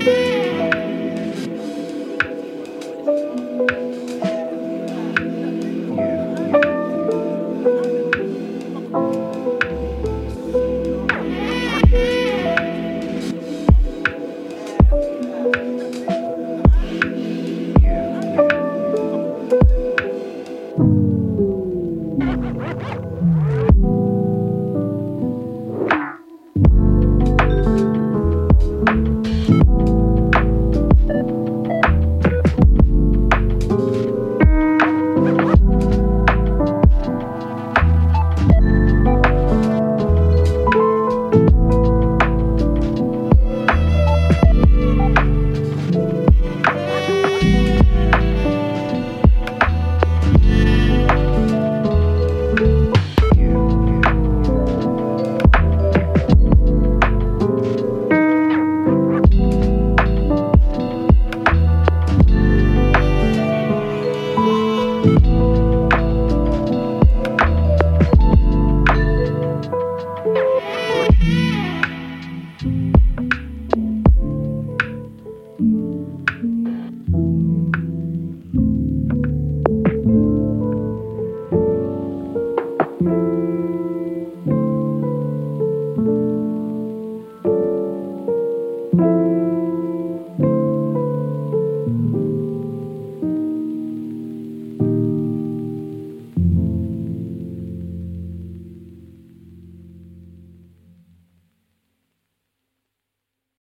Thank